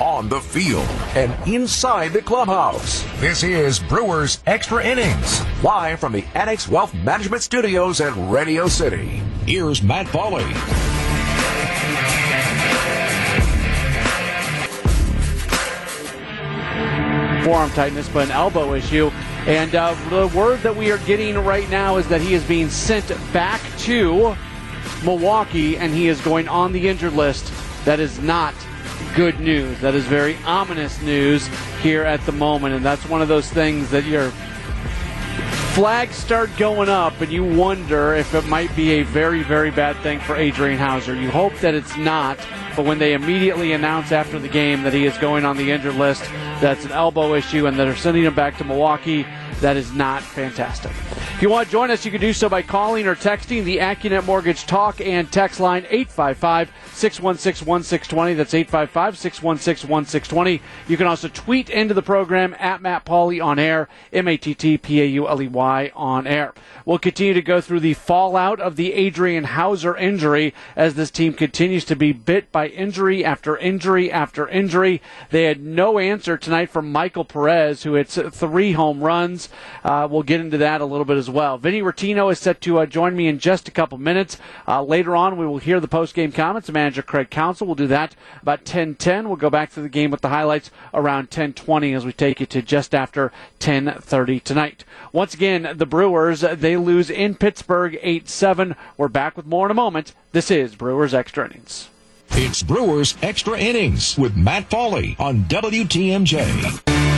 on the field, and inside the clubhouse. This is Brewers Extra Innings, live from the Annex Wealth Management Studios at Radio City. Here's Matt Pauley. forearm tightness, but an elbow issue. And uh, the word that we are getting right now is that he is being sent back to Milwaukee and he is going on the injured list. That is not good news. That is very ominous news here at the moment. And that's one of those things that your flags start going up and you wonder if it might be a very, very bad thing for Adrian Houser. You hope that it's not. But when they immediately announce after the game that he is going on the injured list, that's an elbow issue, and that are sending him back to Milwaukee, that is not fantastic. If you want to join us, you can do so by calling or texting the AccuNet Mortgage Talk and Text line 855 616 1620. That's 855 616 1620. You can also tweet into the program at Matt Pauley on air, M A T T P A U L E Y on air. We'll continue to go through the fallout of the Adrian Houser injury as this team continues to be bit by injury after injury after injury. They had no answer tonight from Michael Perez, who hits three home runs. Uh, we'll get into that a little bit as well. Vinny Rottino is set to uh, join me in just a couple minutes. Uh, later on, we will hear the post-game comments manager Craig Counsell. We'll do that about 10:10. We'll go back to the game with the highlights around 10:20 as we take you to just after 10:30 tonight. Once again, the Brewers they lose in Pittsburgh 8-7. We're back with more in a moment. This is Brewers Extra Innings. It's Brewers Extra Innings with Matt Pauley on WTMJ.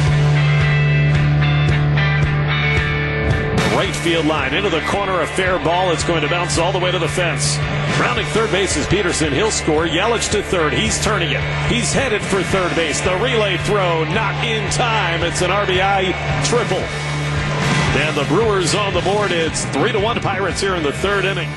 Right field line into the corner. A fair ball. It's going to bounce all the way to the fence. Rounding third base is Peterson. He'll score. Yelich to third. He's turning it. He's headed for third base. The relay throw not in time. It's an RBI triple. And the Brewers on the board. It's three to one Pirates here in the third inning.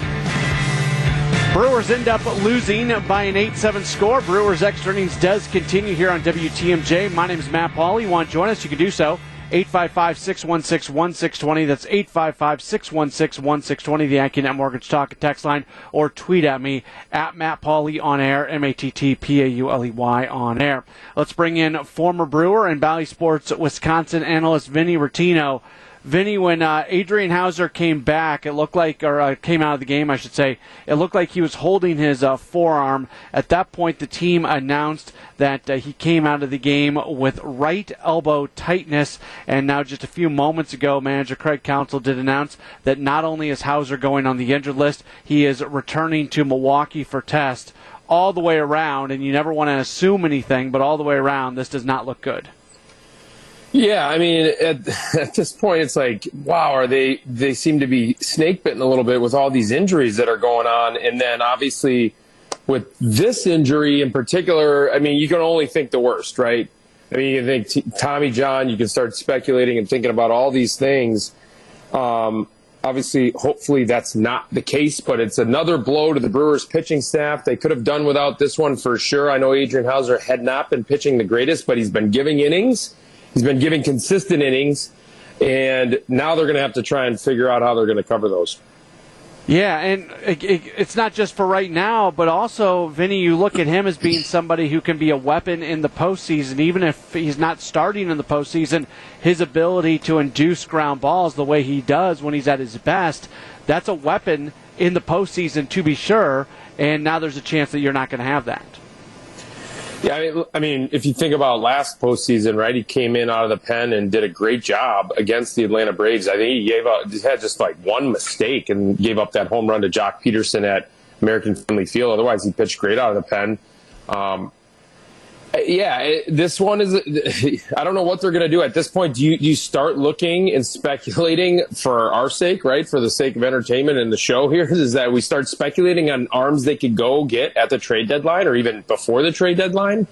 Brewers end up losing by an 8-7 score. Brewers extra innings does continue here on WTMJ. My name is Matt Pauley. You want to join us? You can do so. 855 616 1620. That's 855 616 1620, the AccuNet Mortgage Talk text line, or tweet at me at Matt Pauley on air, M A T T P A U L E Y on air. Let's bring in former Brewer and Bally Sports Wisconsin analyst Vinny Rottino. Vinny, when uh, Adrian Houser came back, it looked like, or uh, came out of the game, I should say, it looked like he was holding his uh, forearm. At that point, the team announced that uh, he came out of the game with right elbow tightness. And now, just a few moments ago, manager Craig Counsell did announce that not only is Houser going on the injured list, he is returning to Milwaukee for test. All the way around, and you never want to assume anything, but all the way around, this does not look good. Yeah, I mean, at, at this point, it's like, wow, are they? They seem to be snake bitten a little bit with all these injuries that are going on, and then obviously with this injury in particular, I mean, you can only think the worst, right? I mean, you think t- Tommy John, you can start speculating and thinking about all these things. Um, obviously, hopefully that's not the case, but it's another blow to the Brewers pitching staff. They could have done without this one for sure. I know Adrian Houser had not been pitching the greatest, but he's been giving innings He's been giving consistent innings, and now they're going to have to try and figure out how they're going to cover those. Yeah, and it, it, it's not just for right now, but also, Vinny, you look at him as being somebody who can be a weapon in the postseason. Even if he's not starting in the postseason, his ability to induce ground balls the way he does when he's at his best, that's a weapon in the postseason to be sure. And now there's a chance that you're not going to have that. Yeah, I mean, if you think about last postseason, right? He came in out of the pen and did a great job against the Atlanta Braves. I think he gave up, had just like one mistake and gave up that home run to Joc Pederson at American Family Field. Otherwise, he pitched great out of the pen. Um, yeah, this one is. I don't know what they're going to do at this point. Do you, do you start looking and speculating for our sake, right? For the sake of entertainment and the show here, is that we start speculating on arms they could go get at the trade deadline or even before the trade deadline?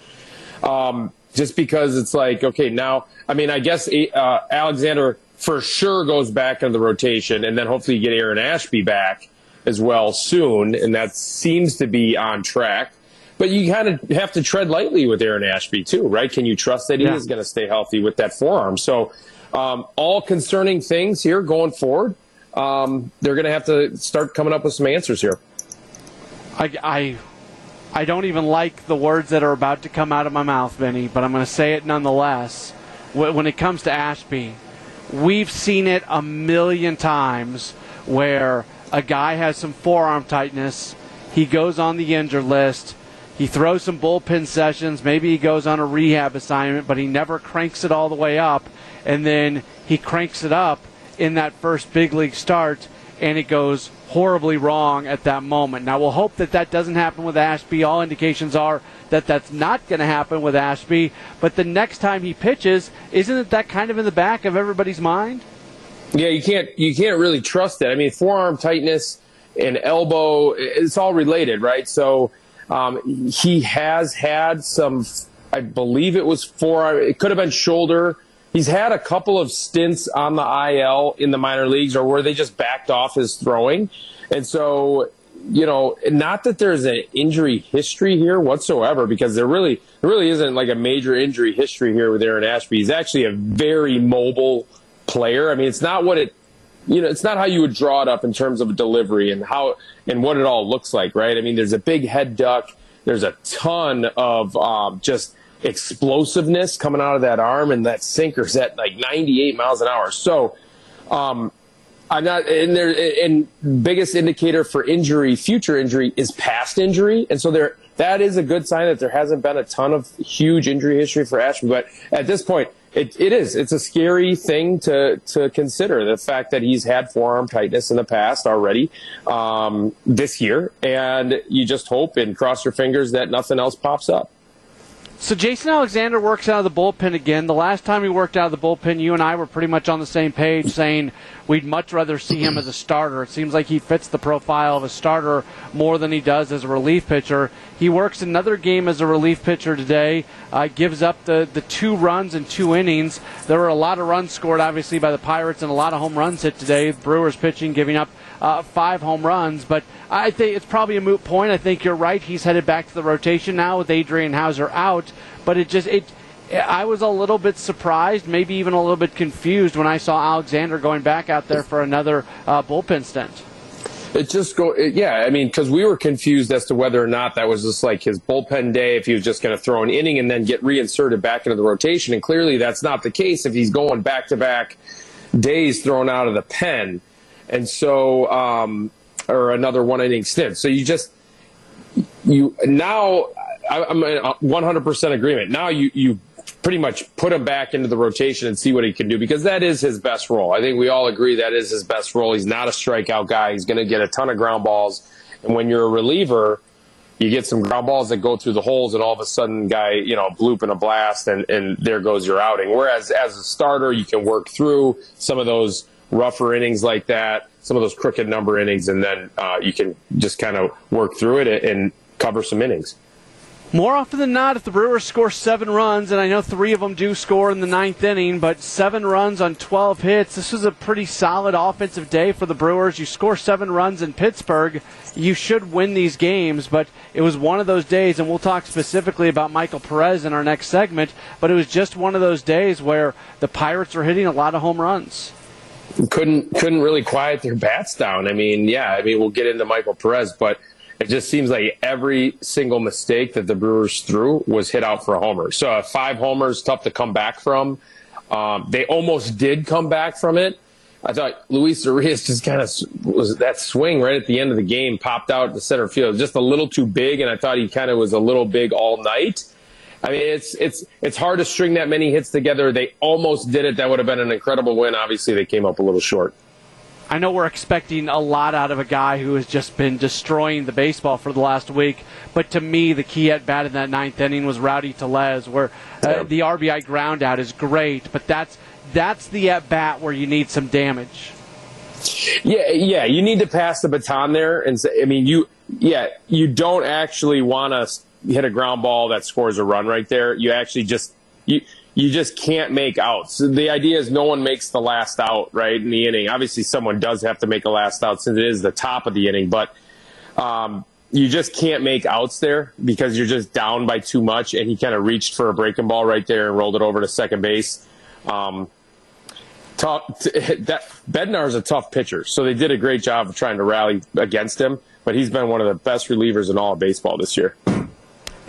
Um, just because it's like, okay, now, I mean, I guess uh, Alexander for sure goes back in the rotation, and then hopefully you get Aaron Ashby back as well soon, and that seems to be on track. But you kind of have to tread lightly with Aaron Ashby too, right? Can you trust that he yeah. is going to stay healthy with that forearm? So, um, all concerning things here going forward. Um, they're going to have to start coming up with some answers here. I, I I don't even like the words that are about to come out of my mouth, Vinny, but I'm going to say it nonetheless. When it comes to Ashby, we've seen it a million times where a guy has some forearm tightness, he goes on the injured list, he throws some bullpen sessions, maybe he goes on a rehab assignment, but he never cranks it all the way up, and then he cranks it up in that first big league start, and it goes horribly wrong at that moment. Now, we'll hope that that doesn't happen with Ashby. All indications are that that's not going to happen with Ashby. But the next time he pitches, isn't it that kind of in the back of everybody's mind? Yeah, you can't you can't really trust it. I mean, forearm tightness and elbow, it's all related, right? So um, he has had some. I believe it was forearm. It could have been shoulder he's had a couple of stints on the IL in the minor leagues or where they just backed off his throwing. And so, you know, not that there's an injury history here whatsoever, because there really, there really isn't like a major injury history here with Aaron Ashby. He's actually a very mobile player. I mean, it's not what it, you know, it's not how you would draw it up in terms of delivery and how, and what it all looks like, right? I mean, there's a big head duck. There's a ton of um, just explosiveness coming out of that arm, and that sinker's at like 98 miles an hour. So, um, I'm not, and there, and biggest indicator for injury, future injury, is past injury, and so there, that is a good sign that there hasn't been a ton of huge injury history for Ashby. But at this point, it, it is. It's a scary thing to to consider the fact that he's had forearm tightness in the past already um, this year, and you just hope and cross your fingers that nothing else pops up. So Jason Alexander works out of the bullpen again. The last time he worked out of the bullpen, you and I were pretty much on the same page, saying we'd much rather see him as a starter. It seems like he fits the profile of a starter more than he does as a relief pitcher. He works another game as a relief pitcher today. Uh, gives up the the two runs in two innings. There were a lot of runs scored, obviously, by the Pirates, and a lot of home runs hit today. Brewers pitching giving up uh, five home runs. But I think it's probably a moot point. I think you're right. He's headed back to the rotation now with Adrian Houser out. But it just it. I was a little bit surprised, maybe even a little bit confused when I saw Alexander going back out there for another uh, bullpen stint. It just go, it, yeah. I mean, because we were confused as to whether or not that was just like his bullpen day, if he was just going to throw an inning and then get reinserted back into the rotation, and clearly that's not the case if he's going back to back days thrown out of the pen and so um, or another one inning stint. So you just you now I'm in 100% agreement. Now you you pretty much put him back into the rotation and see what he can do because that is his best role. I think we all agree that is his best role. He's not a strikeout guy. He's going to get a ton of ground balls, and when you're a reliever. You get some ground balls that go through the holes, and all of a sudden, guy, you know, bloop and a blast, and, and there goes your outing. Whereas as a starter, you can work through some of those rougher innings like that, some of those crooked number innings, and then uh, you can just kind of work through it and cover some innings. More often than not, if the Brewers score seven runs, and I know three of them do score in the ninth inning, but seven runs on 12 hits, this was a pretty solid offensive day for the Brewers. You score seven runs in Pittsburgh, you should win these games, but it was one of those days, and we'll talk specifically about Michael Perez in our next segment, but it was just one of those days where the Pirates were hitting a lot of home runs couldn't couldn't really quiet their bats down. I mean, yeah, I mean we'll get into Michael Perez, but it just seems like every single mistake that the Brewers threw was hit out for a homer. So uh, five homers, tough to come back from. Um, they almost did come back from it. I thought Luis Urias just kind of was that swing right at the end of the game popped out the center field just a little too big, and I thought he kind of was a little big all night. I mean, it's it's it's hard to string that many hits together. They almost did it. That would have been an incredible win. Obviously, they came up a little short. I know we're expecting a lot out of a guy who has just been destroying the baseball for the last week, but to me, the key at bat in that ninth inning was Rowdy Tellez, where uh, the RBI ground out is great, but that's that's the at bat where you need some damage. Yeah, yeah, you need to pass the baton there, and say, I mean, you, yeah, you don't actually want to hit a ground ball that scores a run right there. You actually just you you just can't make outs. The idea is no one makes the last out right in the inning. Obviously, someone does have to make a last out since it is the top of the inning, but um, you just can't make outs there because you're just down by too much. And he kind of reached for a breaking ball right there and rolled it over to second base. Um, tough. That Bednar is a tough pitcher, so they did a great job of trying to rally against him. But he's been one of the best relievers in all of baseball this year.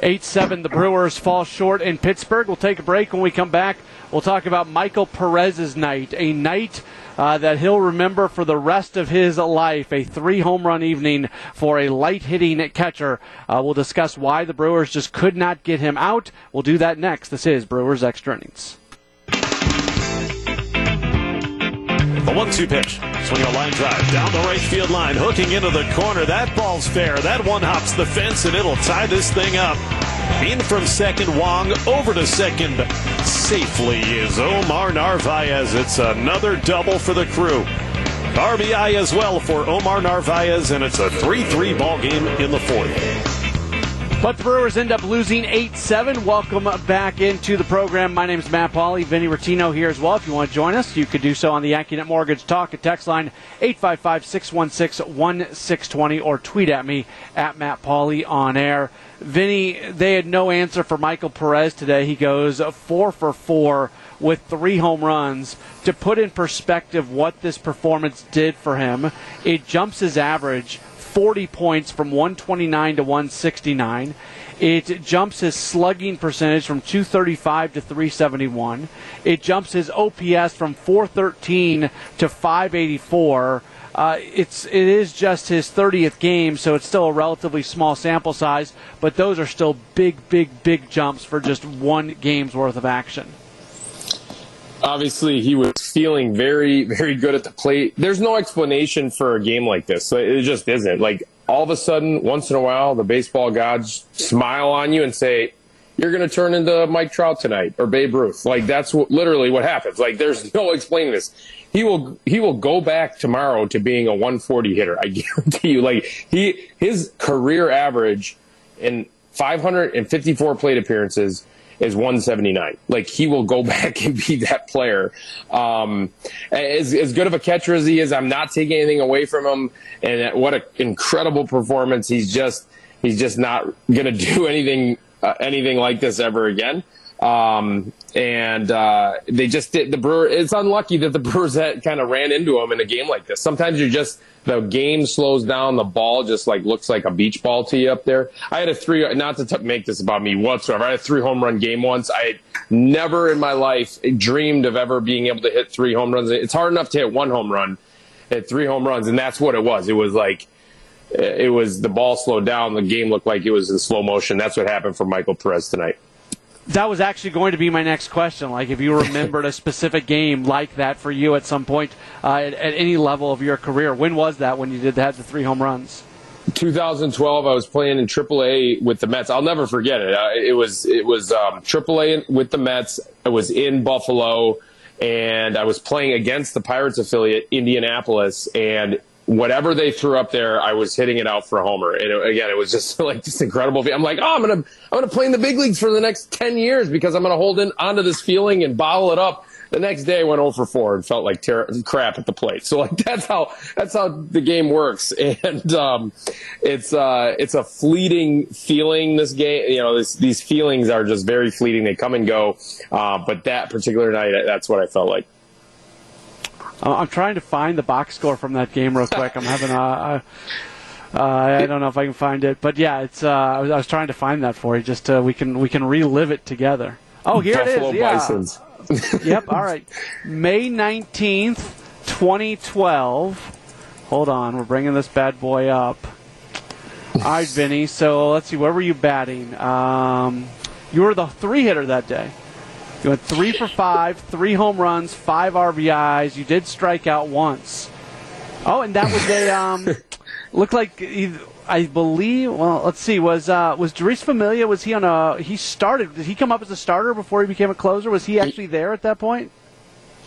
8 7, the Brewers fall short in Pittsburgh. We'll take a break. When we come back, we'll talk about Michael Perez's night, a night uh, that he'll remember for the rest of his life. A three home run evening for a light hitting catcher. Uh, we'll discuss why the Brewers just could not get him out. We'll do that next. This is Brewers Extra Innings. The one-two pitch. Swing a line drive down the right field line, hooking into the corner. That ball's fair. That one hops the fence, and it'll tie this thing up. In from second, Wong over to second safely is Omar Narvaez. It's another double for the crew. RBI as well for Omar Narvaez, and it's a 3-3 ball game in the fourth. But Brewers end up losing 8 7. Welcome back into the program. My name is Matt Pauley. Vinny Rottino here as well. If you want to join us, you could do so on the AccuNet Mortgage Talk at text line 855 616 1620 or tweet at me at Matt Pauley on air. Vinny, they had no answer for Michael Perez today. He goes 4 for 4 with three home runs. To put in perspective what this performance did for him, it jumps his average 40 points from 129 to 169. It jumps his slugging percentage from 235 to 371. It jumps his OPS from 413 to 584. Uh, it's it is just his 30th game, so it's still a relatively small sample size. But those are still big, big, big jumps for just one game's worth of action obviously he was feeling very, very good at the plate. There's no explanation for a game like this. It just isn't. Like all of a sudden, once in a while, the baseball gods smile on you and say, "You're going to turn into Mike Trout tonight or Babe Ruth." Like that's what, literally what happens. Like there's no explaining this. He will he will go back tomorrow to being a 140 hitter. I guarantee you. Like he his career average in 554 plate appearances is 179. Like he will go back and be that player. Um, as, as good of a catcher as he is, I'm not taking anything away from him. And what an incredible performance. He's just, he's just not going to do anything, uh, anything like this ever again. Um, and uh, they just did the Brewer. It's unlucky that the Brewers kind of ran into him in a game like this. Sometimes you just the game slows down. The ball just like looks like a beach ball to you up there. I had a three. Not to t- make this about me whatsoever. I had a three home run game once. I never in my life dreamed of ever being able to hit three home runs. It's hard enough to hit one home run, hit three home runs, and that's what it was. It was like it was the ball slowed down. The game looked like it was in slow motion. That's what happened for Michael Perez tonight that was actually going to be my next question. Like, if you remembered a specific game like that for you at some point uh, at, at, any level of your career, when was that when you did have the three home runs? 2012, I was playing in AAA with the Mets. I'll never forget it. Uh, it was it was um, AAA with the Mets. I was in Buffalo, and I was playing against the Pirates affiliate, Indianapolis, and whatever they threw up there, I was hitting it out for a homer. And it, again, it was just like just incredible. I'm like, oh, I'm gonna I'm gonna play in the big leagues for the next ten years because I'm gonna hold in onto this feeling and bottle it up. The next day, I went over 4 and felt like ter- crap at the plate. So like that's how that's how the game works, and um, it's uh, it's a fleeting feeling. This game, you know, this, these feelings are just very fleeting. They come and go. Uh, but that particular night, that's what I felt like. I'm trying to find the box score from that game real quick. I'm having a. a uh, I don't know if I can find it, but yeah, it's. Uh, I, was, I was trying to find that for you, just uh, we can we can relive it together. Oh, here Buffalo it is. Yeah. Bisons. yep. All right. May nineteenth, twenty twelve. Hold on, we're bringing this bad boy up. All right, Vinny. So let's see. Where were you batting? Um, you were the three hitter that day. You went three for five, three home runs, five RBIs. You did strike out once. Oh, and that was a um, looked like I believe. Well, let's see. Was uh, was Jeurys Familia? Was he on a? He started. Did he come up as a starter before he became a closer? Was he actually there at that point?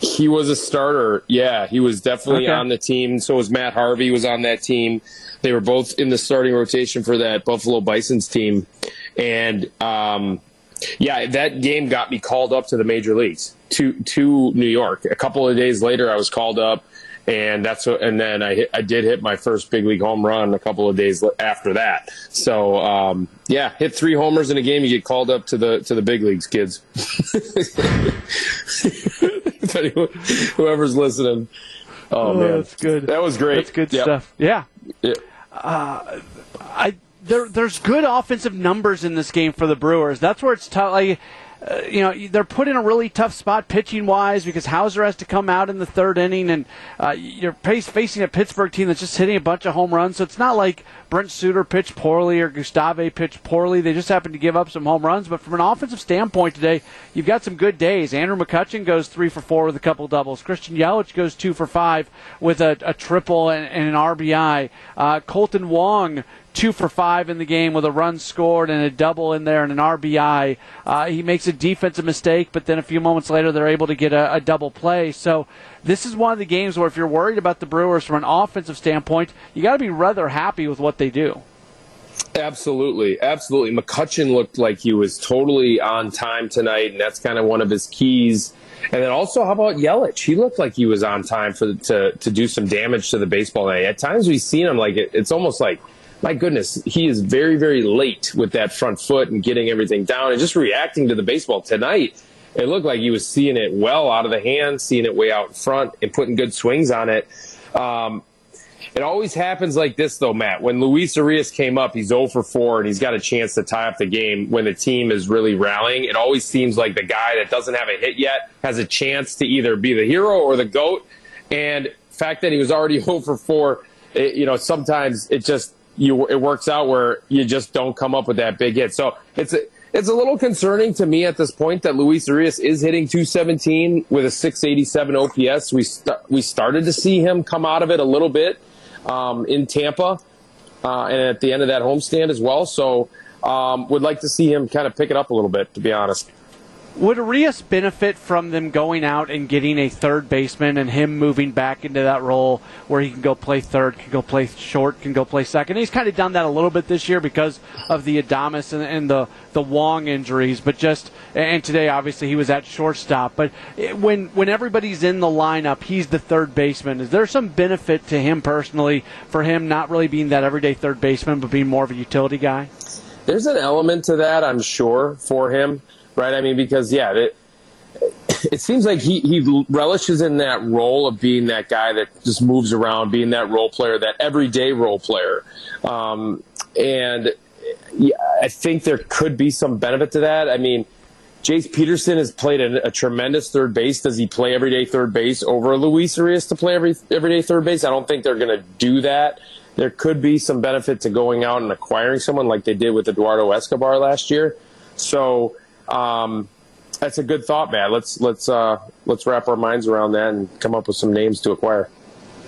He was a starter. Yeah, he was definitely okay. on the team. So was Matt Harvey. Was on that team. They were both in the starting rotation for that Buffalo Bison's team, and um, yeah, that game got me called up to the major leagues to to New York. A couple of days later, I was called up, and that's what, and then I hit, I did hit my first big league home run a couple of days after that. So um, yeah, hit three homers in a game, you get called up to the to the big leagues, kids. Whoever's listening. Oh, oh, man, that's good. That was great. That's good yep. stuff. Yeah. yeah. Uh, I there, there's good offensive numbers in this game for the Brewers. That's where it's tough. Like, uh, you know, they're put in a really tough spot pitching wise because Houser has to come out in the third inning, and uh, you're facing a Pittsburgh team that's just hitting a bunch of home runs. So it's not like Brent Suter pitched poorly or Gustave pitched poorly. They just happen to give up some home runs. But from an offensive standpoint today, you've got some good days. Andrew McCutchen goes three for four with a couple doubles. Christian Yelich goes two for five with a, a triple and, and, an RBI. Uh, Kolten Wong two for five in the game with a run scored and a double in there and an RBI. Uh, he makes a defensive mistake, but then a few moments later they're able to get a, a, double play. So this is one of the games where if you're worried about the Brewers from an offensive standpoint, you got to be rather happy with what they do. Absolutely, absolutely. McCutchen looked like he was totally on time tonight, and that's kind of one of his keys. And then also, how about Yelich? He looked like he was on time for to to do some damage to the baseball. At times, we've seen him like it, it's almost like my goodness, he is very, very late with that front foot and getting everything down and just reacting to the baseball tonight. It looked like he was seeing it well out of the hand, seeing it way out in front, and putting good swings on it. Um, it always happens like this, though, Matt. When Luis Urias came up, he's 0 for 4, and he's got a chance to tie up the game when the team is really rallying. It always seems like the guy that doesn't have a hit yet has a chance to either be the hero or the GOAT. And fact that he was already 0 for 4, it, you know, sometimes it just you it works out where you just don't come up with that big hit. So it's a, it's a little concerning to me at this point that Luis Urias is hitting 217 with a 687 OPS. We st- we started to see him come out of it a little bit um, in Tampa uh, and at the end of that homestand as well. So um, would like to see him kind of pick it up a little bit, to be honest. Would Urias benefit from them going out and getting a third baseman and him moving back into that role where he can go play third, can go play short, can go play second? He's kind of done that a little bit this year because of the Adames and, and the the Wong injuries, but just and today obviously he was at shortstop. But eh, when when everybody's in the lineup, he's the third baseman. Is there some benefit to him personally for him not really being that everyday third baseman, but being more of a utility guy? There's an element to that, I'm sure, for him right? I mean, because yeah, it, it seems like he, he relishes in that role of being that guy that just moves around, being that role player, that everyday role player. Um, and yeah, I think there could be some benefit to that. I mean, Jace Peterson has played a, a, tremendous third base. Does he play everyday third base over Luis Urias to play every everyday third base? I don't think they're going to do that. There could be some benefit to going out and acquiring someone like they did with Eduardo Escobar last year. So um, that's a good thought, man. Let's let's uh, let's wrap our minds around that and come up with some names to acquire.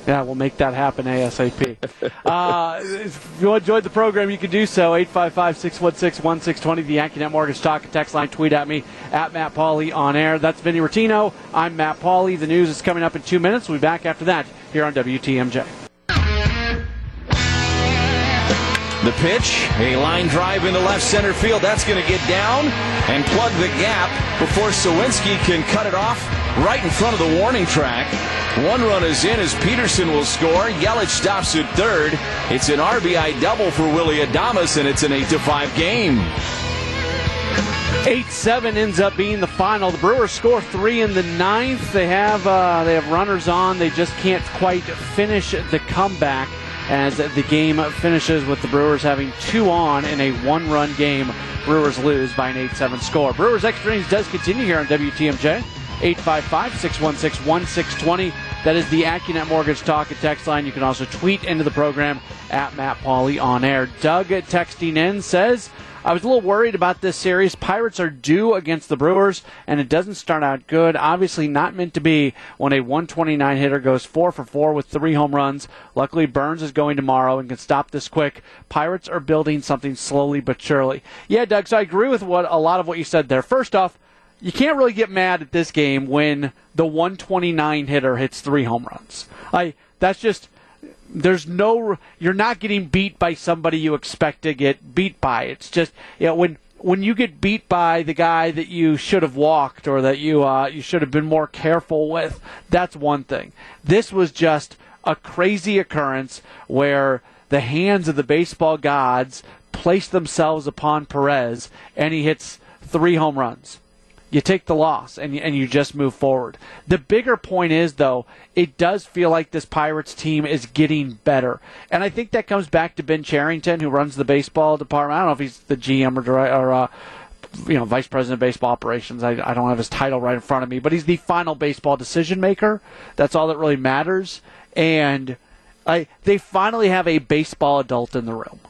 Yeah, we'll make that happen ASAP. uh, if you enjoyed the program, you can do so. 855 616 1620, the AccuNet Mortgage Talk and Text line. Tweet at me at Matt Pauley on air. That's Vinny Rottino. I'm Matt Pauley. The news is coming up in two minutes. We'll be back after that here on WTMJ. The pitch, a line drive into left center field. That's going to get down and plug the gap before Suwinski can cut it off right in front of the warning track. One run is in as Peterson will score. Yelich stops at third. It's an RBI double for Willy Adames, and it's an 8 to 5 game. 8 7 ends up being the final. The Brewers score three in the ninth. They have, uh, they have runners on. They just can't quite finish the comeback as the game finishes with the Brewers having two on in a one run game. Brewers lose by an 8 7 score. Brewers Extra Innings does continue here on WTMJ. 855 616 1620. That is the AccuNet Mortgage Talk and Text line. You can also tweet into the program at Matt Pauley on air. Doug texting in says, I was a little worried about this series. Pirates are due against the Brewers, and it doesn't start out good. Obviously, not meant to be when a 129 hitter goes four for four with three home runs. Luckily, Burns is going tomorrow and can stop this quick. Pirates are building something slowly but surely. Yeah, Doug. So I agree with what a lot of what you said there. First off, you can't really get mad at this game when the 129 hitter hits three home runs. I that's just there's no you're not getting beat by somebody you expect to get beat by. It's just you know when when you get beat by the guy that you should have walked or that you uh, you should have been more careful with, that's one thing. This was just a crazy occurrence where the hands of the baseball gods place themselves upon Perez and he hits three home runs. You take the loss and and you just move forward. The bigger point is though, it does feel like this Pirates team is getting better, and I think that comes back to Ben Cherington, who runs the baseball department. I don't know if he's the GM or, or uh, you know, vice president of baseball operations. I, I don't have his title right in front of me, but he's the final baseball decision maker. That's all that really matters. And I, they finally have a baseball adult in the room.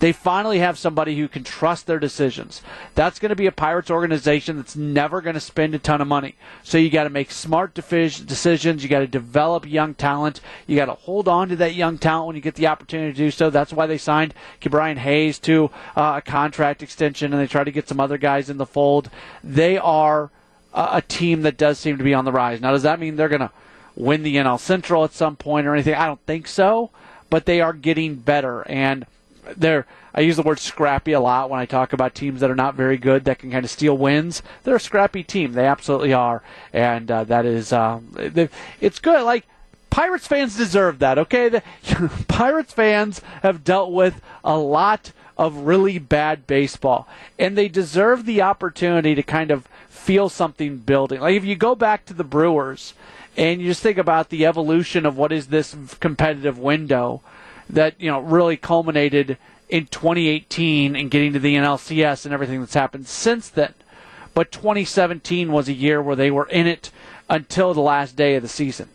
They finally have somebody who can trust their decisions. That's going to be a Pirates organization that's never going to spend a ton of money. So you got to make smart decisions. You got to develop young talent. You got to hold on to that young talent when you get the opportunity to do so. That's why they signed Ke'Bryan Hayes to uh, a contract extension, and they try to get some other guys in the fold. They are a team that does seem to be on the rise. Now, does that mean they're going to win the NL Central at some point or anything? I don't think so, but they are getting better and they're I use the word scrappy a lot when I talk about teams that are not very good that can kind of steal wins. They're a scrappy team. They absolutely are, and uh, that is uh, it's good. Like Pirates fans deserve that. Okay, the, Pirates fans have dealt with a lot of really bad baseball, and they deserve the opportunity to kind of feel something building. Like if you go back to the Brewers and you just think about the evolution of what is this competitive window that you know really culminated in 2018 and getting to the NLCS and everything that's happened since then. But 2017 was a year where they were in it until the last day of the season.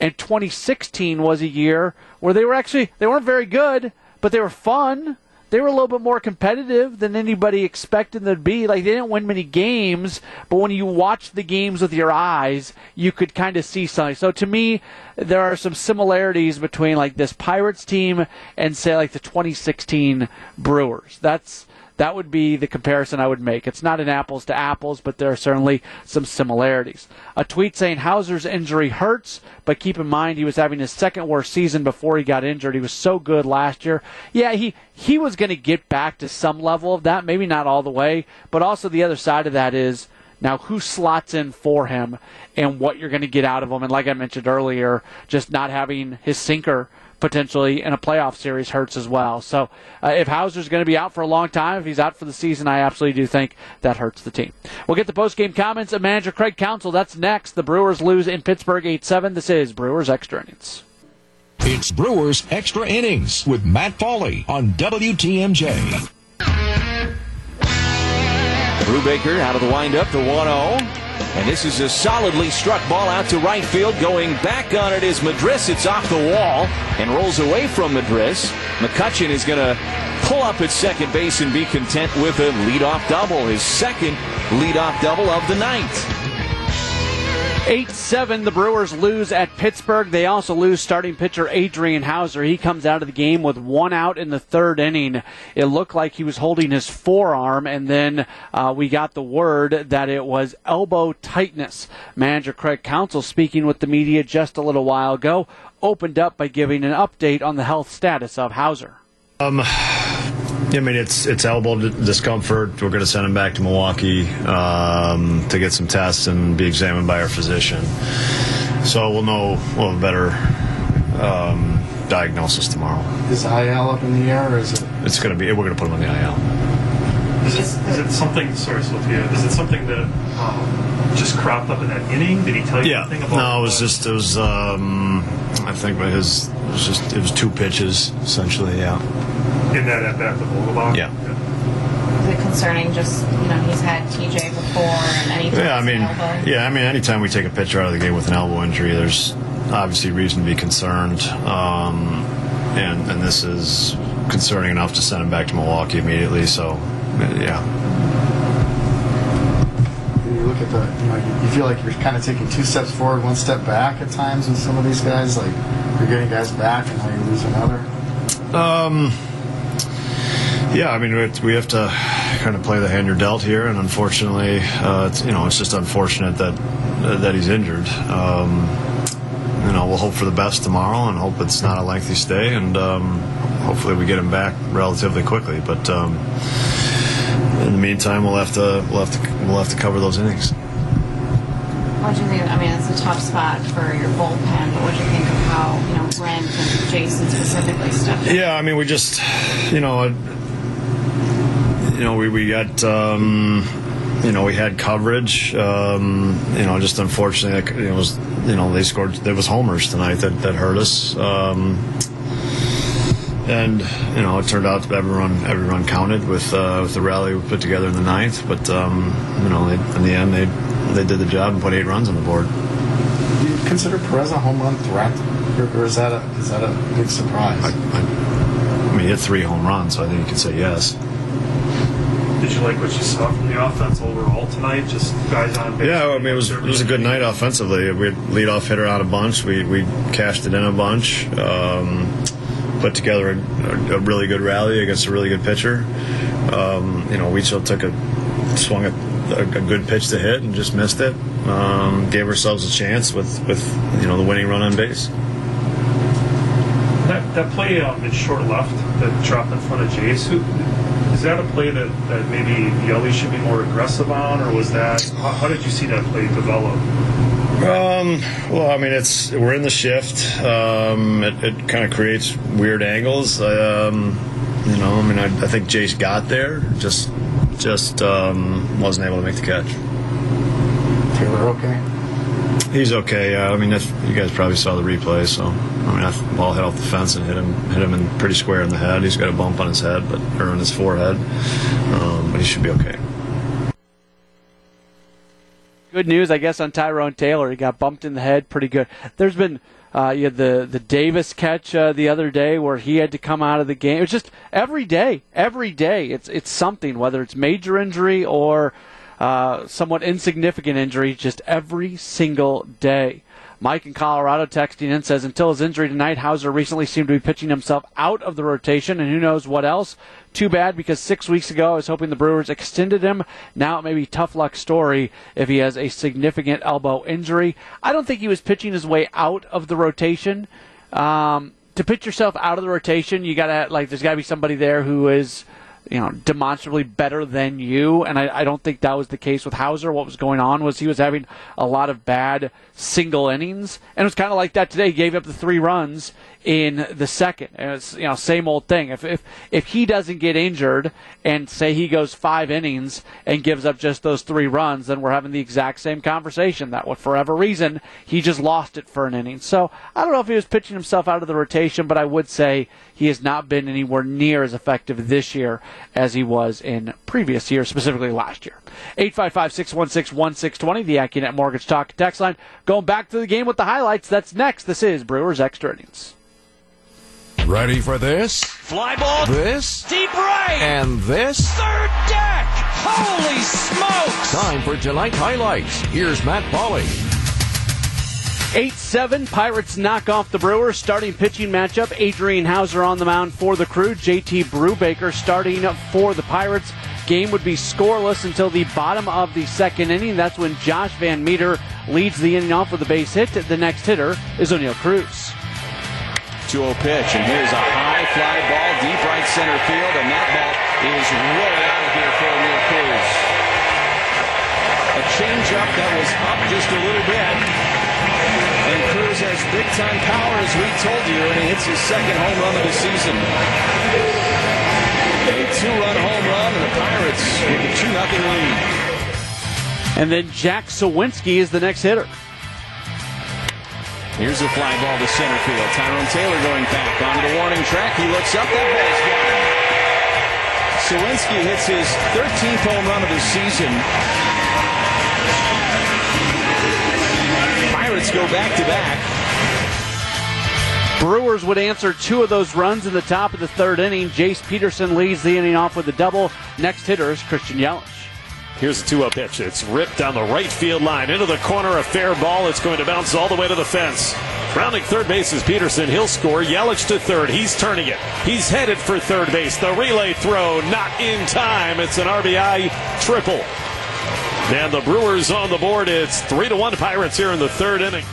And 2016 was a year where they were actually they weren't very good, but they were fun they were a little bit more competitive than anybody expected them to be. Like they didn't win many games, but when you watch the games with your eyes, you could kind of see something. So to me, there are some similarities between like this Pirates team and say like the 2016 Brewers. That's that would be the comparison I would make. It's not an apples to apples, but there are certainly some similarities. A tweet saying Houser's injury hurts, but keep in mind he was having his second worst season before he got injured. He was so good last year. Yeah, he he was going to get back to some level of that, maybe not all the way, but also the other side of that is now who slots in for him and what you're going to get out of him. And like I mentioned earlier, just not having his sinker potentially in a playoff series hurts as well. So uh, if Houser's going to be out for a long time, if he's out for the season, I absolutely do think that hurts the team. We'll get the post-game comments of manager Craig Counsell. That's next. The Brewers lose in Pittsburgh 8-7. This is Brewers Extra Innings. It's Brewers Extra Innings with Matt Pauley on WTMJ. Brubaker out of the windup, the 1-0. And this is a solidly struck ball out to right field. Going back on it is Madris. It's off the wall and rolls away from Madris. McCutchen is going to pull up at second base and be content with a leadoff double, his second leadoff double of the night. 8 7, the Brewers lose at Pittsburgh. They also lose starting pitcher Adrian Houser. He comes out of the game with one out in the third inning. It looked like he was holding his forearm, and then uh, we got the word that it was elbow tightness. Manager Craig Counsell, speaking with the media just a little while ago, opened up by giving an update on the health status of Houser. Um, I mean, it's it's elbow discomfort. We're going to send him back to Milwaukee um, to get some tests and be examined by our physician. So we'll know we'll have a better um, diagnosis tomorrow. Is IL up in the air, or is it? It's going to be. We're going to put him on the IL. Is it, is it something? Sorry, Sophia. Is it something that um, just cropped up in that inning? Did he tell you yeah. anything about? No, it was just it was. Um, I think by his it was just it was two pitches essentially. Yeah in that at bat with Vogelbach? Yeah. Is it concerning just, you know, he's had TJ before and anything? Yeah, I mean, yeah, I mean, anytime we take a pitcher out of the game with an elbow injury, there's obviously reason to be concerned. Um, and, and this is concerning enough to send him back to Milwaukee immediately. So, yeah. You look at the, you know, you feel like you're kind of taking two steps forward, one step back at times with some of these guys. Like you're getting guys back, and now you lose another. Um, yeah, I mean, we have to kind of play the hand you're dealt here, and unfortunately, uh, it's, you know, it's just unfortunate that uh, that he's injured. Um, you know, we'll hope for the best tomorrow, and hope it's not a lengthy stay, and um, hopefully we get him back relatively quickly. But um, in the meantime, we'll have to we'll have to we'll have to cover those innings. What do you think? I mean, it's a tough spot for your bullpen, but what do you think of how you know Brent and Jason specifically stepped? Yeah, I mean, we just you know you know, we, we got um, you know, we had coverage. Um, you know, just unfortunately, it was you know they scored. There was homers tonight that, that hurt us. Um, and you know, it turned out everyone everyone counted with uh, with the rally we put together in the ninth. But um, you know, they, in the end, they they did the job and put eight runs on the board. Do you consider Perez a home run threat, or, or is that a is that a big surprise? I, I, I mean, he hit three home runs, so I think you could say yes. Did you like what you saw from the offense overall tonight? Just guys on base. Yeah, I mean, it was, it was a good night offensively. We had leadoff hitter out a bunch. We, we cashed it in a bunch. Um, put together a, a, really good rally against a really good pitcher. Um, you know, Wiechel took a swung a, a, good pitch to hit and just missed it. Um, gave ourselves a chance with, with you know the winning run on base. That, that play um, in short left that dropped in front of Jace, who, is that a play that, that maybe Yelly should be more aggressive on, or was that how, how did you see that play develop? Um, well, I mean, it's we're in the shift. Um, it, it kind of creates weird angles. Um, you know, I mean, I, I, think Jace got there, just just um, wasn't able to make the catch. Taylor, okay? He's okay. Uh, I mean, you guys probably saw the replay, so I mean, ball hit off the fence and hit him hit him in pretty square in the head. He's got a bump on his head, but or on his forehead, um, but he should be okay. Good news, I guess, on Tyrone Taylor. He got bumped in the head pretty good. There's been uh, you had the the Davis catch uh, the other day where he had to come out of the game. It's just every day, every day. It's it's something, whether it's major injury or uh, somewhat insignificant injury, just every single day. Mike in Colorado texting in says, until his injury tonight, Houser recently seemed to be pitching himself out of the rotation, and who knows what else. Too bad because six weeks ago I was hoping the Brewers extended him. Now it may be tough luck story if he has a significant elbow injury. I don't think he was pitching his way out of the rotation. Um, to pitch yourself out of the rotation, you gotta like there's gotta be somebody there who is you know, demonstrably better than you. And I, I, don't think that was the case with Houser. What was going on was he was having a lot of bad single innings, and it was kind of like that today. He gave up the three runs in the second. And it's you know same old thing. If if if he doesn't get injured and say he goes five innings and gives up just those three runs, then we're having the exact same conversation. That for whatever reason he just lost it for an inning. So I don't know if he was pitching himself out of the rotation, but I would say he has not been anywhere near as effective this year as he was in previous years, specifically last year. 855-616-1620, the AccuNet Mortgage Talk text line. Going back to the game with the highlights. That's next. This is Brewers Extra Innings. Ready for this? Fly ball. This? Deep right. And this? Third deck. Holy smokes. Time for tonight's highlights. Here's Matt Pauley. 8 7, Pirates knock off the Brewers. Starting pitching matchup Adrian Houser on the mound for the crew. JT Brubaker starting for the Pirates. Game would be scoreless until the bottom of the second inning. That's when Josh VanMeter leads the inning off with a base hit. The next hitter is Oneil Cruz. 2 0 pitch, and here's a high fly ball deep right center field, and that ball is way out of here for Oneil Cruz. A changeup that was up just a little bit. And Cruz has big time power, as we told you, and he hits his second home run of the season. A two run home run, and the Pirates with a 2 0 lead. And then Jack Suwinski is the next hitter. Here's a fly ball to center field. Tyrone Taylor going back onto the warning track. He looks up. That ball's gone. Suwinski hits his 13th home run of the season. Pirates go back to back. Brewers would answer two of those runs in the top of the third inning. Jace Peterson leads the inning off with a double. Next hitter is Christian Yelich. Here's a 2 0 pitch. It's ripped down the right field line into the corner. A fair ball. It's going to bounce all the way to the fence. Rounding third base is Peterson. He'll score. Yelich to third. He's turning it. He's headed for third base. The relay throw not in time. It's an RBI triple. And the Brewers on the board. It's 3 to 1 Pirates here in the third inning.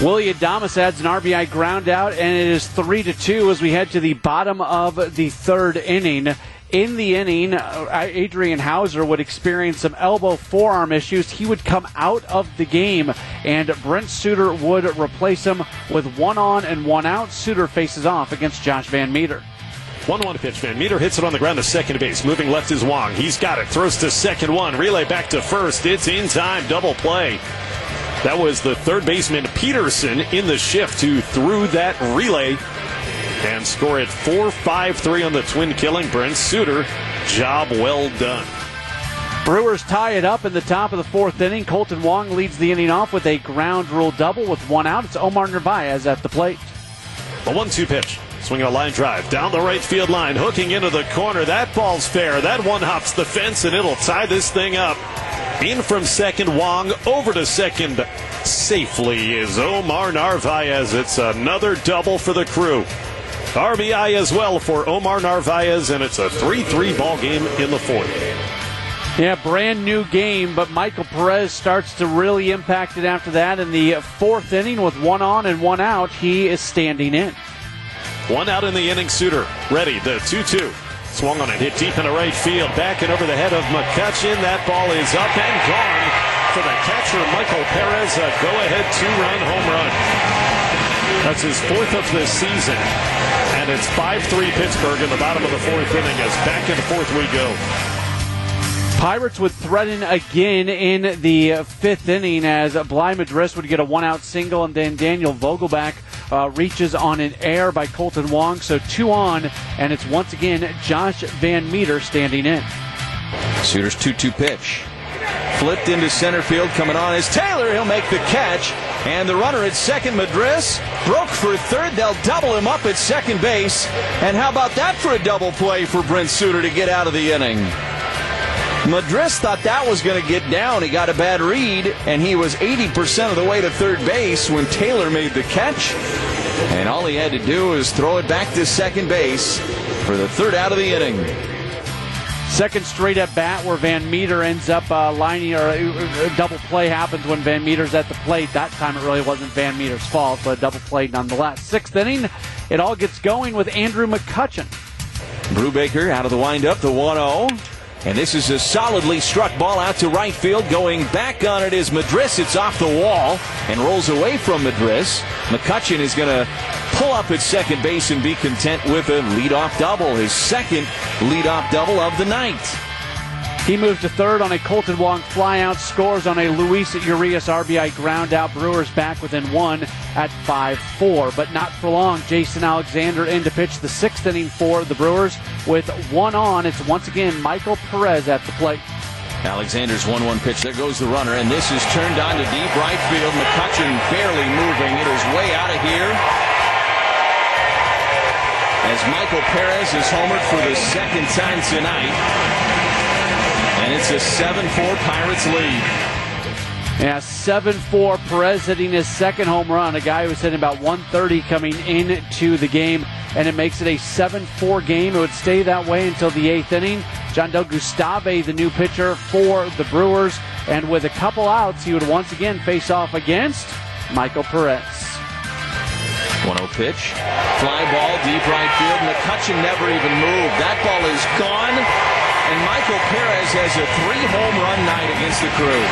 Willy Adames adds an RBI ground out, and it is 3 to 2 as we head to the bottom of the third inning. In the inning, uh, Adrian Houser would experience some elbow forearm issues. He would come out of the game, and Brent Suter would replace him with one on and one out. Suter faces off against Josh VanMeter. 1-1 pitch. VanMeter hits it on the ground to second base. Moving left is Wong. He's got it. Throws to second one. Relay back to first. It's in time. Double play. That was the third baseman Peterson in the shift who threw that relay and score it 4-5-3 on the twin killing. Brent Suter, job well done. Brewers tie it up in the top of the fourth inning. Kolten Wong leads the inning off with a ground rule double with one out. It's Omar Narvaez at the plate. A one-two pitch. Swinging a line drive down the right field line, hooking into the corner. That ball's fair. That one hops the fence and it'll tie this thing up. In from second, Wong over to second safely is Omar Narvaez. It's another double for the crew. RBI as well for Omar Narvaez, and it's a 3 3 ball game in the fourth. Yeah, brand new game, but Michael Perez starts to really impact it after that. In the fourth inning, with one on and one out, he is standing in. One out in the inning, Suter ready. The 2 2. Swung on it, hit deep in the right field. Back and over the head of McCutchen. That ball is up and gone for the catcher, Michael Perez. A go ahead two run home run. That's his fourth of the season. And it's 5 3 Pittsburgh in the bottom of the fourth inning as back and forth we go. Pirates would threaten again in the fifth inning as Bligh Madris would get a one out single, and then Daniel Vogelbach uh, reaches on an air by Kolten Wong. So two on, and it's once again Josh VanMeter standing in. Suter's 2 2 pitch. Flipped into center field, coming on is Taylor. He'll make the catch. And the runner at second, Madris, broke for third. They'll double him up at second base. And how about that for a double play for Brent Suter to get out of the inning? Madris thought that was going to get down. He got a bad read, and he was 80% of the way to third base when Taylor made the catch. And all he had to do was throw it back to second base for the third out of the inning. Second straight at bat where VanMeter ends up uh, lining, or a double play happens when VanMeter's at the plate. That time it really wasn't VanMeter's fault, but a double play nonetheless. Sixth inning, it all gets going with Andrew McCutchen. Brubaker out of the windup, the 1 0. And this is a solidly struck ball out to right field. Going back on it is Madris. It's off the wall and rolls away from Madris. McCutchen is going to pull up at second base and be content with a leadoff double, his second leadoff double of the night. He moves to third on a Kolten Wong flyout, scores on a Luis Urias RBI ground out. Brewers back within one at 5 4, but not for long. Jason Alexander in to pitch the sixth inning for the Brewers with one on. It's once again Michael Perez at the plate. Alexander's 1 1 pitch. There goes the runner, and this is turned on to deep right field. McCutchen barely moving. It is way out of here. As Michael Perez is homered for the second time tonight. And it's a 7 4 Pirates lead. Yeah, 7 4. Perez hitting his second home run. A guy who was hitting about 130 coming into the game. And it makes it a 7 4 game. It would stay that way until the eighth inning. Jandel Gustave, the new pitcher for the Brewers. And with a couple outs, he would once again face off against Michael Perez. 1 0 pitch. Fly ball, deep right field. McCutchen never even moved. That ball is gone. And Michael Perez has a three home run night against the crew.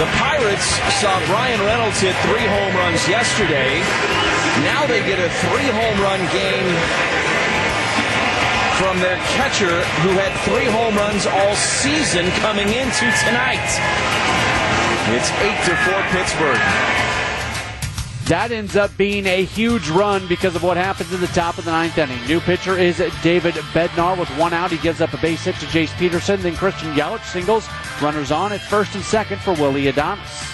The Pirates saw Bryan Reynolds hit three home runs yesterday. Now they get a three home run game from their catcher who had three home runs all season coming into tonight. It's 8 to 4 Pittsburgh. That ends up being a huge run because of what happens in the top of the ninth inning. New pitcher is David Bednar with one out. He gives up a base hit to Jace Peterson. Then Christian Yelich singles. Runners on at first and second for Willy Adames.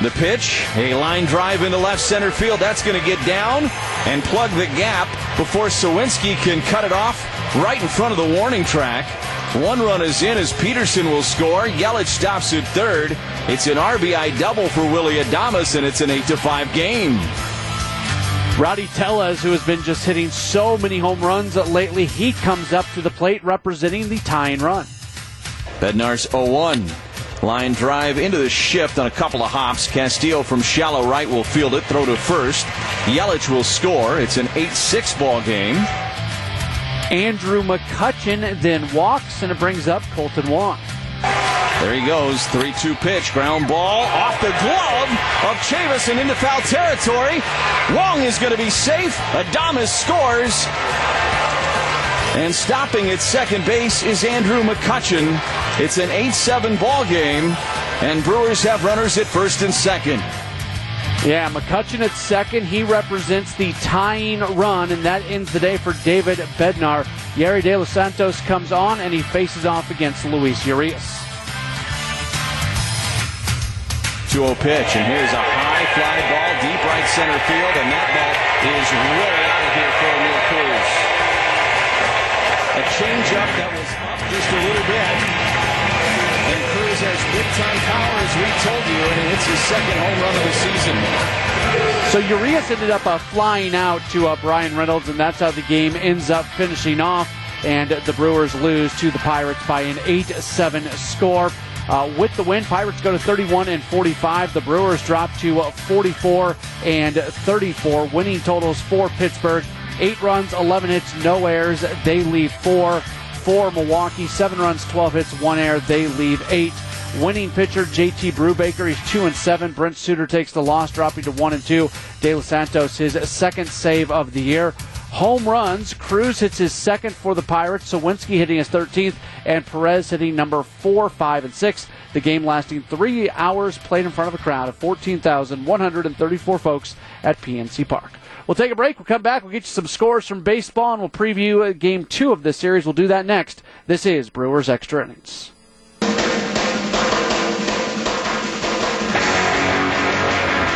The pitch, a line drive into left center field. That's going to get down and plug the gap before Suwinski can cut it off right in front of the warning track. One run is in as Peterson will score. Yelich stops at third. It's an RBI double for Willy Adames, and it's an 8 to 5 game. Rowdy Tellez, who has been just hitting so many home runs lately, he comes up to the plate representing the tying run. Bednar's 0 1. Line drive into the shift on a couple of hops. Castillo from shallow right will field it, throw to first. Yelich will score. It's an 8 6 ball game. Andrew McCutchen then walks, and it brings up Kolten Wong. There he goes. 3 2 pitch. Ground ball off the glove of Chavis and into foul territory. Wong is going to be safe. Adames scores. And stopping at second base is Andrew McCutchen. It's an 8 7 ball game, and Brewers have runners at first and second. Yeah, McCutchen at second. He represents the tying run, and that ends the day for David Bednar. Yerry De Los Santos comes on, and he faces off against Luis Urias. 2 0 pitch, and here's a high fly ball deep right center field, and that ball is way out of here for Oneil Cruz. A changeup that was up just a little bit. Cruz has big time power, as we told you, and it hits his second home run of the season. So Urias ended up uh, flying out to uh, Bryan Reynolds, and that's how the game ends up finishing off. And the Brewers lose to the Pirates by an 8 7 score. Uh, with the win, Pirates go to 31 and 45. The Brewers drop to uh, 44 and 34. Winning totals for Pittsburgh: eight runs, 11 hits, no errors. They leave four. For Milwaukee, seven runs, 12 hits, one error. They leave eight. Winning pitcher JT Brubaker, he's two and seven. Brent Suter takes the loss, dropping to one and two. De Los Santos, his second save of the year. Home runs, Cruz hits his second for the Pirates. Suwinski hitting his 13th, and Perez hitting number four, five, and six. The game lasting three hours, played in front of a crowd of 14,134 folks at PNC Park. We'll take a break. We'll come back. We'll get you some scores from baseball, and we'll preview uh, game two of this series. We'll do that next. This is Brewers Extra Innings.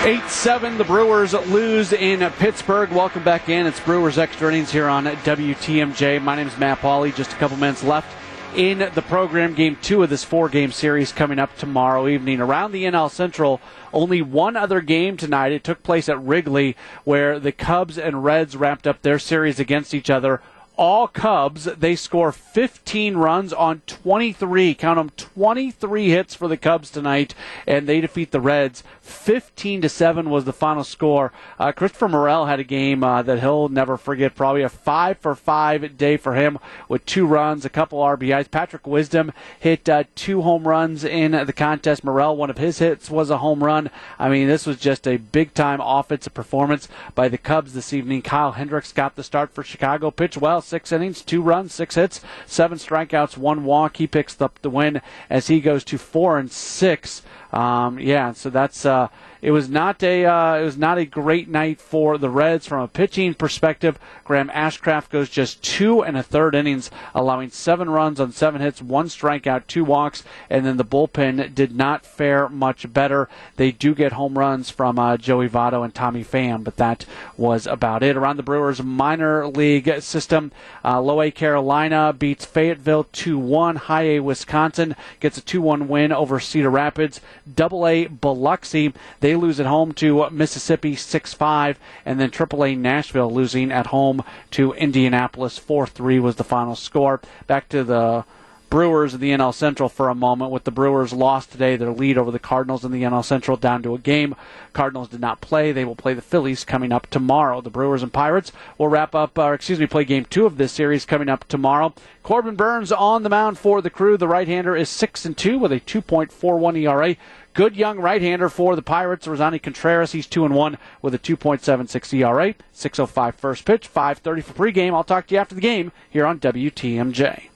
8 7, the Brewers lose in Pittsburgh. Welcome back in. It's Brewers Extra Innings here on WTMJ. My name is Matt Pauley. Just a couple minutes left in the program. Game two of this four game series coming up tomorrow evening. Around the NL Central, only one other game tonight. It took place at Wrigley, where the Cubs and Reds wrapped up their series against each other all Cubs. They score 15 runs on 23. Count them 23 hits for the Cubs tonight, and they defeat the Reds. 15 to seven was the final score. Uh, Christopher Morel had a game uh, that he'll never forget. Probably a five for five day for him with two runs, a couple RBIs. Patrick Wisdom hit uh, two home runs in the contest. Morel, one of his hits was a home run. I mean, this was just a big time offensive performance by the Cubs this evening. Kyle Hendricks got the start for Chicago. Pitched well, six innings, two runs, six hits, seven strikeouts, one walk. He picks up the win as he goes to four and six. Um, yeah, so that's uh, it was not a uh, it was not a great night for the Reds from a pitching perspective. Graham Ashcraft goes just two and a third innings, allowing seven runs on seven hits, one strikeout, two walks, and then the bullpen did not fare much better. They do get home runs from uh, Joey Votto and Tommy Pham, but that was about it. Around the Brewers minor league system, uh, Low A Carolina beats Fayetteville 2-1. High A Wisconsin gets a 2-1 win over Cedar Rapids. Double A Biloxi they lose at home to Mississippi 6-5, and then Triple A Nashville losing at home to Indianapolis 4-3 was the final score. Back to the Brewers in the NL Central for a moment. With the Brewers lost today, their lead over the Cardinals in the NL Central down to a game. Cardinals did not play. They will play the Phillies coming up tomorrow. The Brewers and Pirates will wrap up, or excuse me, play game two of this series coming up tomorrow. Corbin Burnes on the mound for the crew. The right-hander is six and two with a 2.41 ERA. Good young right-hander for the Pirates, Roansy Contreras. He's two and one with a 2.76 ERA. 6:05 first pitch, 5:30 for pregame. I'll talk to you after the game here on WTMJ.